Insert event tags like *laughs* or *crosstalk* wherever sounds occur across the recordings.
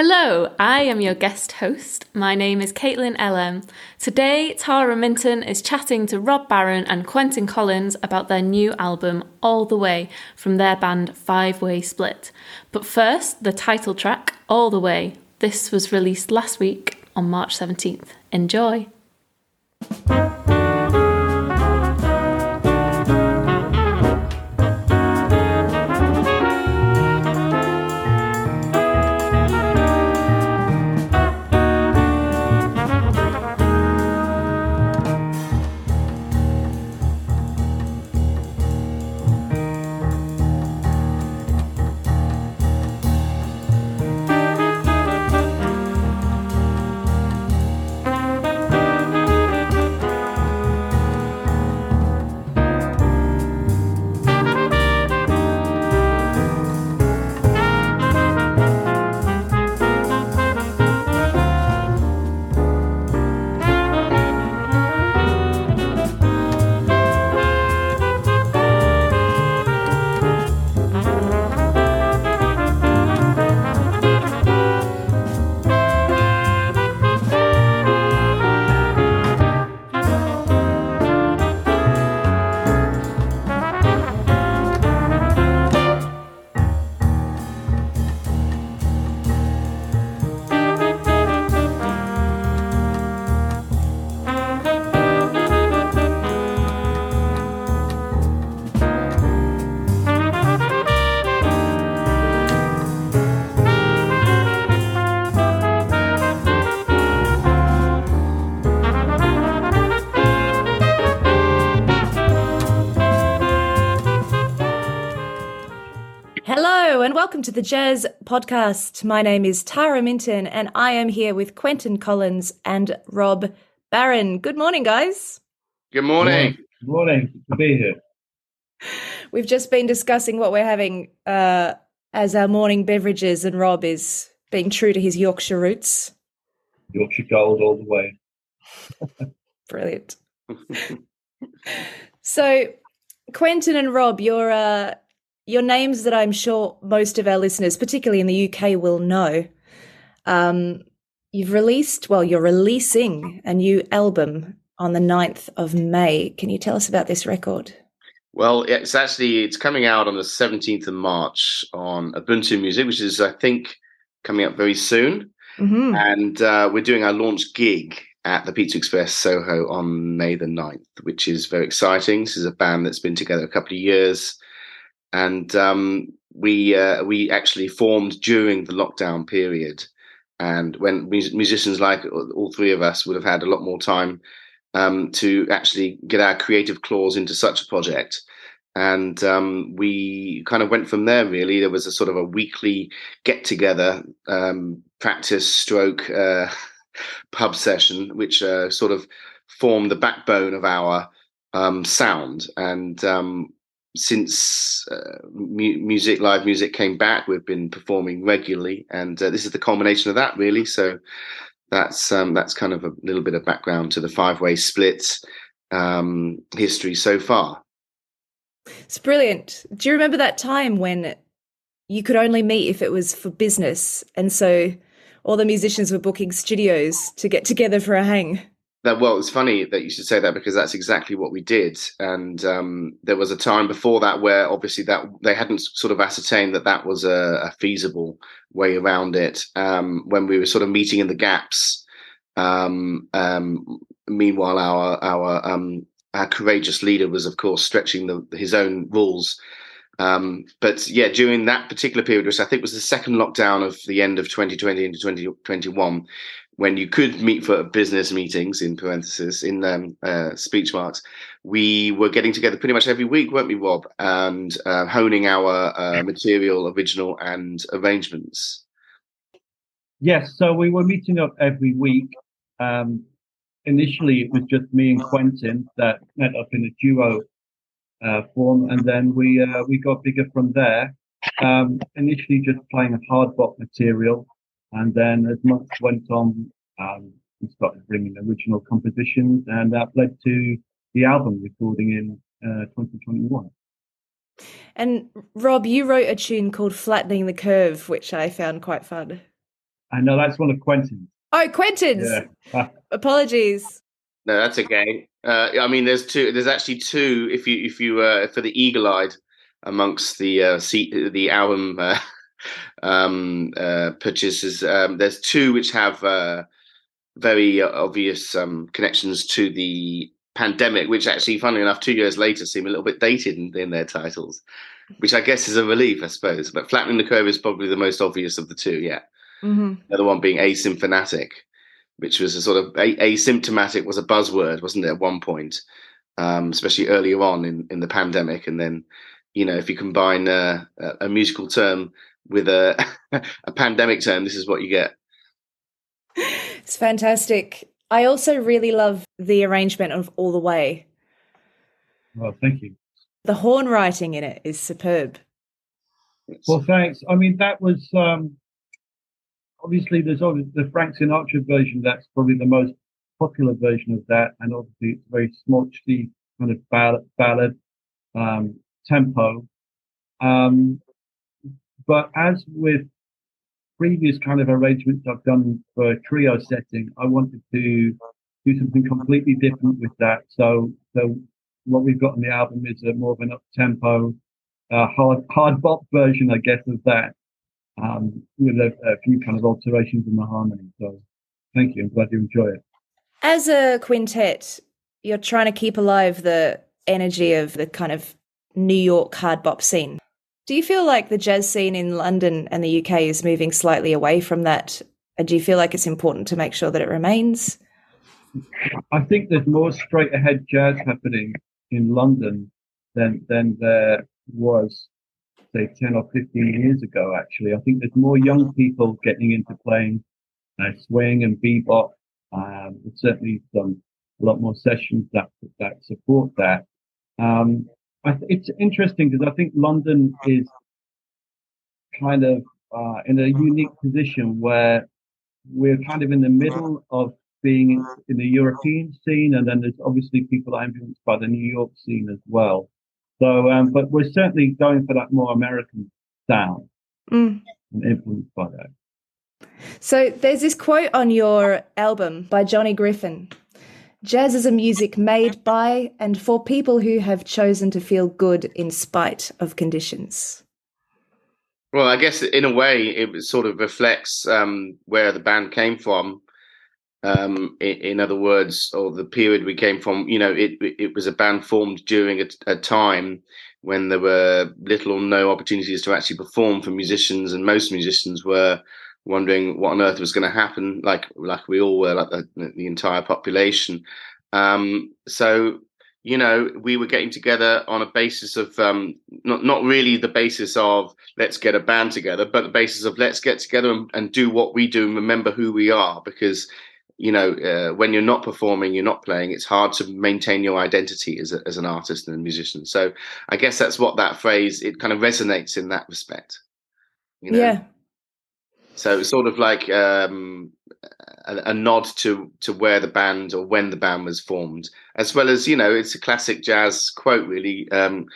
Hello, I am your guest host. My name is Caitlin L-M. Today, Tara Minton is chatting to Rob Barron and Quentin Collins about their new album, All the Way, from their band Five Way Split. But first, the title track, All the Way. This was released last week on March 17th. Enjoy! Welcome to the Jazz Podcast. My name is Tara Minton, and I am here with Quentin Collins and Rob Barron. Good morning, guys. Good morning. Good morning. Good to be here. *sighs* We've just been discussing what we're having uh, as our morning beverages, and Rob is being true to his Yorkshire roots. Yorkshire Gold all the way. *laughs* Brilliant. *laughs* so, Quentin and Rob, you're uh, your names that I'm sure most of our listeners, particularly in the UK, will know. Um, you've released, well, you're releasing a new album on the 9th of May. Can you tell us about this record? Well, it's actually it's coming out on the 17th of March on Ubuntu Music, which is I think coming up very soon. Mm-hmm. And uh, we're doing our launch gig at the Pizza Express Soho on May the 9th, which is very exciting. This is a band that's been together a couple of years and um, we uh, we actually formed during the lockdown period, and when musicians like all three of us would have had a lot more time um, to actually get our creative claws into such a project. And um, we kind of went from there. Really, there was a sort of a weekly get together, um, practice, stroke, uh, *laughs* pub session, which uh, sort of formed the backbone of our um, sound. And um, since uh, mu- music, live music came back, we've been performing regularly, and uh, this is the culmination of that, really. So that's um, that's kind of a little bit of background to the five way split um, history so far. It's brilliant. Do you remember that time when you could only meet if it was for business, and so all the musicians were booking studios to get together for a hang? That, well, it's funny that you should say that because that's exactly what we did. And um, there was a time before that where obviously that they hadn't sort of ascertained that that was a, a feasible way around it. Um, when we were sort of meeting in the gaps. Um, um meanwhile, our our um, our courageous leader was, of course, stretching the, his own rules. Um, but yeah, during that particular period, which I think was the second lockdown of the end of 2020 into 2021, when you could meet for business meetings in parentheses in um, uh, speech marks we were getting together pretty much every week weren't we rob? And uh, honing our uh, material original and arrangements. Yes so we were meeting up every week. Um, initially it was just me and quentin that met up in a duo uh, form and then we uh, we got bigger from there. Um, initially just playing a hard bop material and then as months went on, um, we started bringing original compositions, and that led to the album recording in uh, 2021. And Rob, you wrote a tune called Flattening the Curve, which I found quite fun. I know that's one of Quentin's. Oh, Quentin's. Yeah. *laughs* Apologies. No, that's okay. Uh, I mean, there's two. There's actually two. If you if you uh, for the eagle-eyed amongst the uh, seat, the album uh, um, uh, purchases, um, there's two which have uh, very obvious um, connections to the pandemic, which actually, funnily enough, two years later seem a little bit dated in, in their titles, which I guess is a relief, I suppose. But flattening the curve is probably the most obvious of the two. Yeah, mm-hmm. the other one being asymptomatic which was a sort of a- asymptomatic was a buzzword, wasn't it, at one point, um, especially earlier on in, in the pandemic. And then, you know, if you combine uh, a, a musical term with a, *laughs* a pandemic term, this is what you get. It's fantastic. I also really love the arrangement of All the Way. Well, thank you. The horn writing in it is superb. Well, thanks. I mean, that was um, obviously there's obviously the Frank Sinatra version. That's probably the most popular version of that, and obviously it's very smotchy kind of ballad, ballad um, tempo. Um, but as with previous kind of arrangements I've done for trio setting, I wanted to do something completely different with that. So, so what we've got on the album is a more of an up tempo, uh, hard hard bop version, I guess, of that um, with a, a, few kind of alterations in the harmony. So thank you. I'm glad you enjoy it. As a quintet, you're trying to keep alive the energy of the kind of New York hard bop scene. Do you feel like the jazz scene in London and the UK is moving slightly away from that? And do you feel like it's important to make sure that it remains? I think there's more straight ahead jazz happening in London than than there was say 10 or 15 years ago, actually. I think there's more young people getting into playing uh, swing and bebop. Um, there's certainly some, a lot more sessions that, that support that. Um, th- it's interesting because I think London is kind of uh, in a unique position where we're kind of in the middle of being in, the European scene, and then there's obviously people influenced by the New York scene as well. So, um, but we're certainly going for that more American sound mm. and influenced by that. So, there's this quote on your album by Johnny Griffin Jazz is a music made by and for people who have chosen to feel good in spite of conditions. Well, I guess in a way, it sort of reflects um, where the band came from um, in, in, other words, or the period we came from, you know, it it was a band formed during a, a, time when there were little or no opportunities to actually perform for musicians, and most musicians were wondering what on earth was going to happen, like like we all were, like the, the entire population. Um, so you know, we were getting together on a basis of um, not not really the basis of let's get a band together, but the basis of let's get together and, and do what we do and remember who we are, because you know, uh, when you're not performing, you're not playing, it's hard to maintain your identity as, a, as an artist and a musician. So I guess that's what that phrase, it kind of resonates in that respect. You know? Yeah. So it's sort of like um, a, a, nod to, to where the band or when the band was formed, as well as, you know, it's a classic jazz quote, really. Um,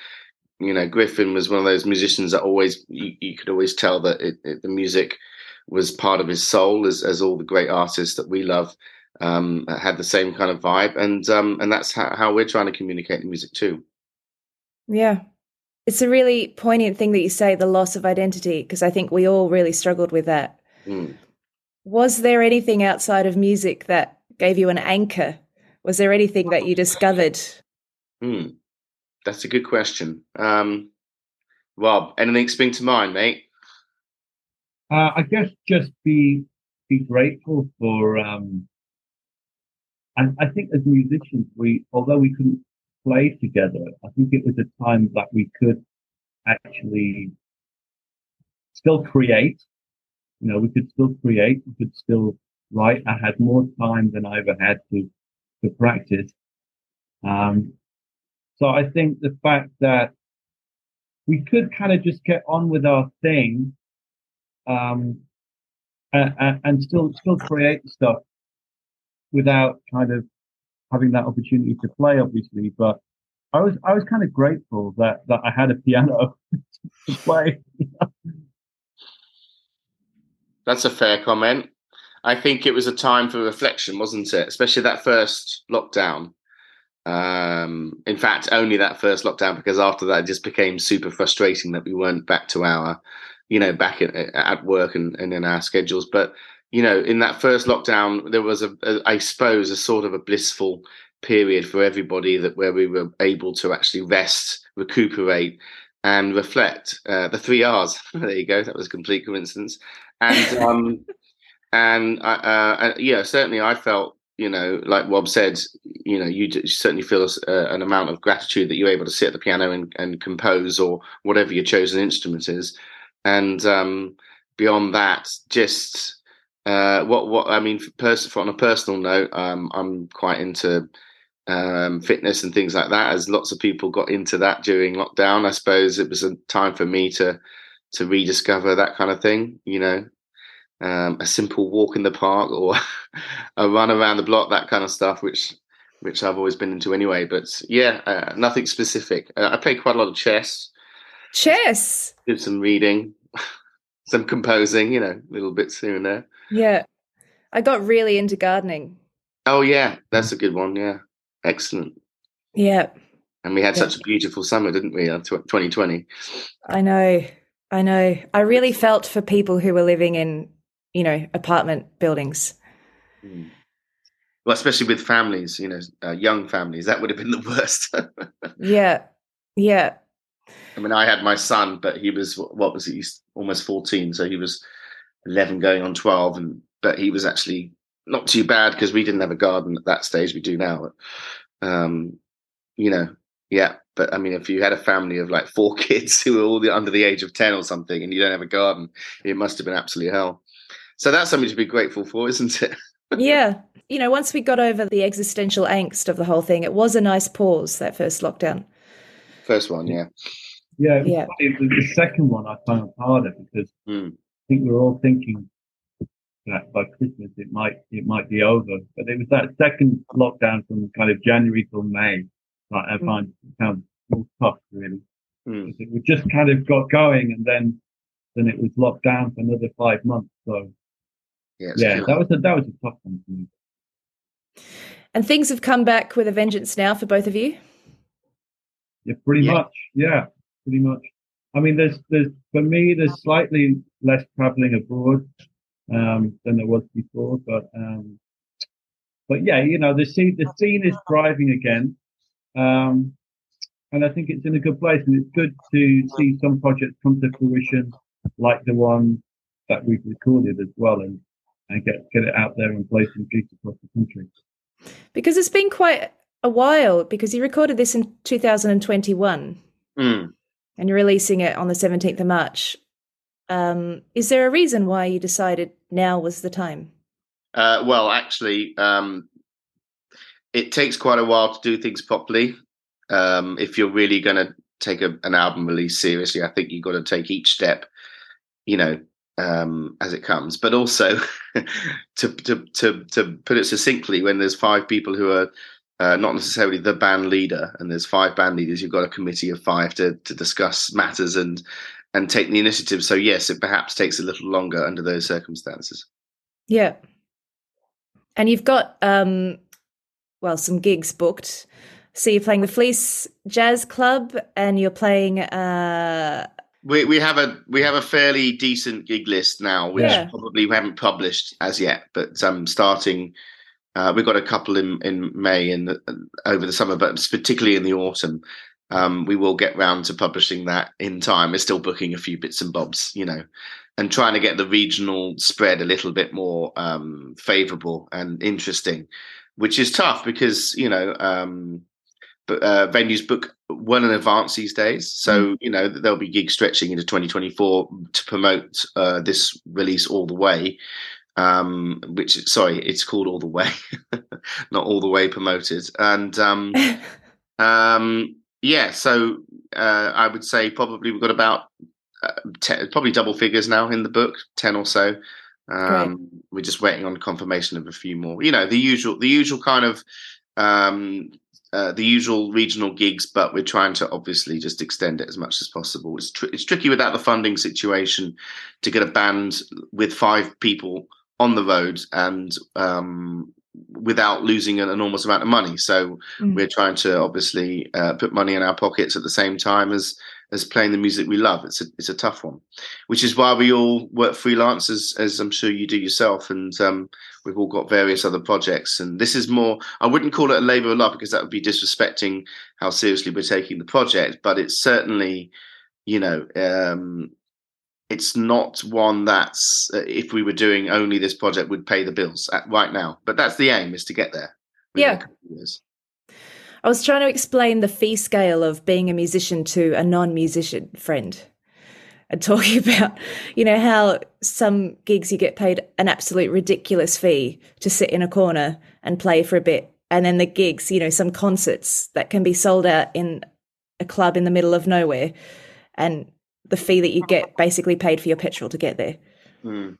you know, Griffin was one of those musicians that always, you, you could always tell that it, it, the music – was part of his soul, as as all the great artists that we love um, had the same kind of vibe, and um, and that's how, how we're trying to communicate the music too. Yeah, it's a really poignant thing that you say, the loss of identity, because I think we all really struggled with that. Mm. Was there anything outside of music that gave you an anchor? Was there anything that you discovered? Mm. That's a good question. Um, well, anything spring to mind, mate? Uh, I guess just be be grateful for. Um, and I think as musicians, we although we couldn't play together, I think it was a time that we could actually still create. You know, we could still create. We could still write. I had more time than I ever had to to practice. Um, so I think the fact that we could kind of just get on with our thing um, and, and still still create stuff without kind of having that opportunity to play, obviously. But I was I was kind of grateful that that I had a piano *laughs* to play. that's a fair comment. I think it was a time for reflection, wasn't it? Especially that first lockdown. Um, in fact, only that first lockdown, because after that, it just became super frustrating that we weren't back to our, you know, back at, at work and, and in our schedules. But you know, in that first lockdown, there was a, a, I suppose, a sort of a blissful period for everybody that where we were able to actually rest, recuperate, and reflect. Uh, the three R's. *laughs* there you go. That was a complete coincidence. And *laughs* um, and uh, uh, yeah, certainly I felt, you know, like Rob said, you know, you, you certainly feel a, an amount of gratitude that you're able to sit at the piano and, and compose or whatever your chosen instrument is. And um, beyond that, just uh, what what I mean, pers- on a personal note, um, I'm quite into um, fitness and things like that. As lots of people got into that during lockdown, I suppose it was a time for me to to rediscover that kind of thing. You know, um, a simple walk in the park or *laughs* a run around the block, that kind of stuff, which which I've always been into anyway. But yeah, uh, nothing specific. Uh, I played quite a lot of chess. Chess. Did some reading, *laughs* some composing. You know, little bits here and there. Yeah, I got really into gardening. Oh yeah, that's a good one. Yeah, excellent. Yeah. And we had yeah. such a beautiful summer, didn't we? 2020. I know. I know. I really felt for people who were living in you know, apartment buildings. Mm. Well, especially with families, you know, uh, young families, that would have been the *laughs* worst. yeah, yeah. I mean, I had my son, but he was what was he? He's almost fourteen, so he was eleven, going on twelve, and but he was actually not too bad because we didn't have a garden at that stage. We do now, um, you know. Yeah, but I mean, if you had a family of like four *laughs* kids who were all the, under the age of ten or something, and you don't have a garden, it must have been absolutely hell. So that's something to be grateful for, *laughs* isn't it? yeah. You know, once we got over the existential angst of the whole thing, it was a nice pause, that first lockdown. First one, yeah. Yeah, yeah. Funny, the second one I found harder because mm. I think we are all thinking that by Christmas it might it might be over. But it was that second lockdown from kind of January till May that I hmm. find mm. kind of more tough really. Mm. We just kind of got going and then then it was locked down for another five months. So yeah, yeah that was a, that was a tough one for me. And things have come back with a vengeance now for both of you. Yeah, pretty yeah. much. Yeah, pretty much. I mean, there's there's for me there's slightly less traveling abroad um, than there was before, but um, but yeah, you know the scene the scene is thriving again, um, and I think it's in a good place, and it's good to see some projects come to fruition, like the one that we've recorded as well, and and get get it out there and play some gigs across the country. Because it's been quite a while. Because you recorded this in 2021, mm. And you're releasing it on the 17th of March. Um, is there a reason why you decided now was the time? Uh, well, actually, um, it takes quite a while to do things properly. Um, if you're really going to take a, an album release seriously, I think you've got to take each step, you know, um, as it comes. But also, *laughs* to, to to to put it succinctly, when there's five people who are uh, not necessarily the band leader, and there's five band leaders, you've got a committee of five to to discuss matters and and take the initiative. So yes, it perhaps takes a little longer under those circumstances. Yeah, and you've got um, well some gigs booked. So you're playing the Fleece Jazz Club, and you're playing uh, we we have a we have a fairly decent gig list now, which yeah. probably we haven't published as yet. But um, starting, uh, we've got a couple in in May and over the summer, but particularly in the autumn, um, we will get round to publishing that in time. We're still booking a few bits and bobs, you know, and trying to get the regional spread a little bit more um, favourable and interesting, which is tough because you know. Um, uh, venues book well in advance these days. So, mm. you know, there'll be gigs stretching into 2024 to promote uh, this release all the way. Um, which, sorry, it's called All the Way, *laughs* not All the Way promoted. And um, *laughs* um, yeah, so uh, I would say probably we've got about uh, ten, probably double figures now in the book, 10 or so. Um, we're just waiting on confirmation of a few more. You know, the usual, the usual kind of um, uh, the usual regional gigs, but we're trying to obviously just extend it as much as possible. It's tr- it's tricky without the funding situation to get a band with five people on the road and um, without losing an enormous amount of money. So mm. we're trying to obviously uh, put money in our pockets at the same time as as playing the music we love. It's a it's a tough one, which is why we all work freelance, as as I'm sure you do yourself, and um, we've all got various other projects. And this is more. I wouldn't call it a labour of love because that would be disrespecting how seriously we're taking the project. But it's certainly, you know. Um, it's not one that's uh, if we were doing only this project would pay the bills at, right now but that's the aim is to get there yeah I was trying to explain the fee scale of being a musician to a non musician friend and *laughs* talking about, you know, how some gigs you get paid an absolute ridiculous fee to sit in a corner and play for a bit. And then the gigs, you know, some concerts that can be sold out in a club in the middle of nowhere. And the fee that you get basically paid for your petrol to get there. Mm.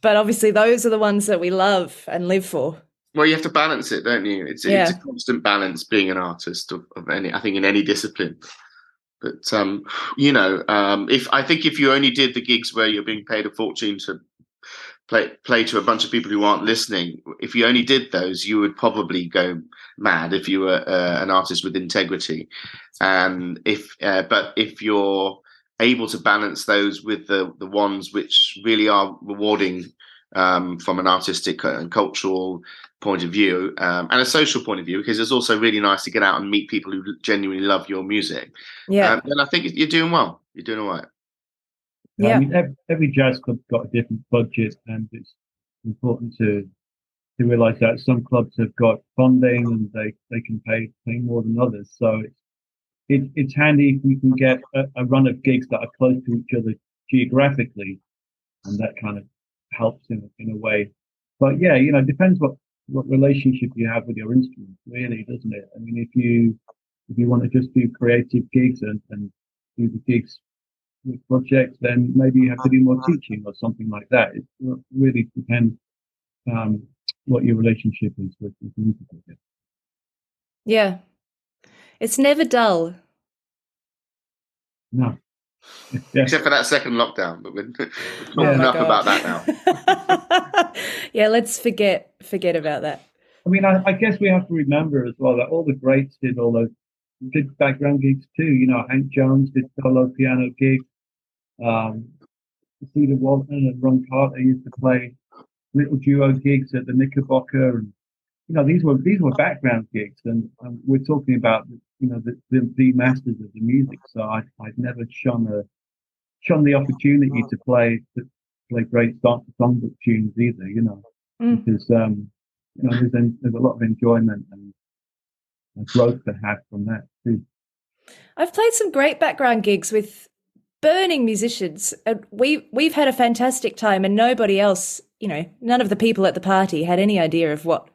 But obviously, those are the ones that we love and live for. Well, you have to balance it, don't you? It's, yeah. it's a constant balance being an artist of, of, any, I think, in any discipline. But um, you know, um, if I think if you only did the gigs where you're being paid a fortune to play play to a bunch of people who aren't listening, if you only did those, you would probably go mad if you were uh, an artist with integrity. And if, uh, but if you're able to balance those with the the ones which really are rewarding um, from an artistic and cultural point of view um, and a social point of view because it's also really nice to get out and meet people who genuinely love your music. Yeah. Um, and i think you're doing well. You're doing all right. Yeah, I mean, every, every jazz club's got a different budget and it's important to to realize that some clubs have got funding and they, they can pay pay more than others. So it's it, it's handy if you can get a, a run of gigs that are close to each other geographically and that kind of helps in, in a way but yeah you know it depends what what relationship you have with your instrument, really, doesn't it? I mean, if you if you want to just do creative gigs and, and do the gigs with projects, then maybe you have to do more teaching or something like that. It really depends um, what your relationship is with, with the music. Yeah, it's never dull. No. Yeah. *laughs* Except for that second lockdown, but we're, talking yeah, enough about that now. *laughs* yeah, let's forget forget about that. I mean, I, I, guess we have to remember as well that all the greats did all those did background gigs too. You know, Hank Jones did solo piano gigs. Um, Cedar Walton and Ron Carter used to play little duo gigs at the Knickerbocker, and you know these were these were background gigs, and, and we're talking about you know the, the, the masters of the music. So I I'd never shun a shun the opportunity to play to play great song, songbook tunes either. You know, mm. because um, you know there's there's a lot of enjoyment and, and growth to have from that too. I've played some great background gigs with burning musicians. And we we've had a fantastic time, and nobody else, you know, none of the people at the party had any idea of what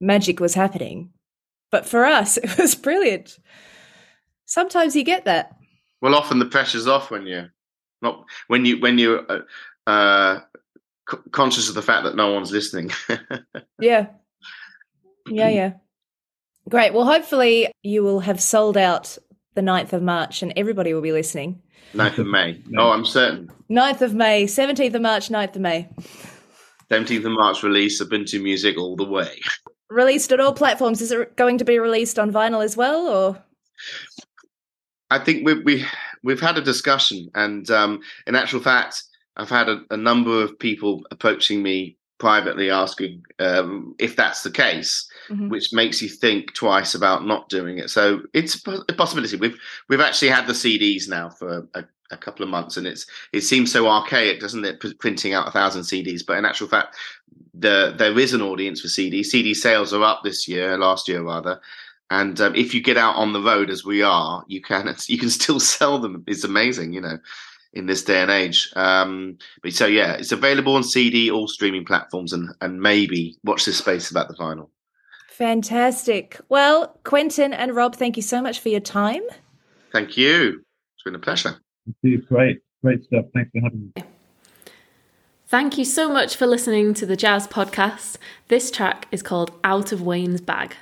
magic was happening. But for us, *laughs* it was brilliant. Sometimes you get that. Well, often the pressure's off when you not when you when you're uh, uh, c- conscious of the fact that no one's listening. *laughs* yeah, yeah, yeah. Great. Well, hopefully you will have sold out the 9th of March and everybody will be listening. 9th of May. *laughs* Oh, I'm certain. 9th of May, 17th of March, 9th of May. 17th of March release Ubuntu Music all the way released at all platforms. Is it going to be released on vinyl as well, or? I think we we we've had a discussion, and um, in actual fact, I've had a, a, number of people approaching me privately asking um, if that's the case, mm-hmm. which makes you think twice about not doing it. So it's a possibility. We've we've actually had the CDs now for a, a couple of months, and it's it seems so archaic, doesn't it? P- printing out a thousand CDs, but in actual fact, the there is an audience for CD. CD sales are up this year, last year rather, and um, if you get out on the road as we are, you can *laughs* you can still sell them. It's amazing, you know, in this day and age. Um, but so yeah, it's available on CD, all streaming platforms, and and maybe watch this space about the vinyl. Fantastic. Well, Quentin and Rob, thank you so much for your time. Thank you. It's been a pleasure. Great, great stuff. Thanks for having me. Thank you so much for listening to the Jazz Podcast. This track is called Out of Wayne's Bag.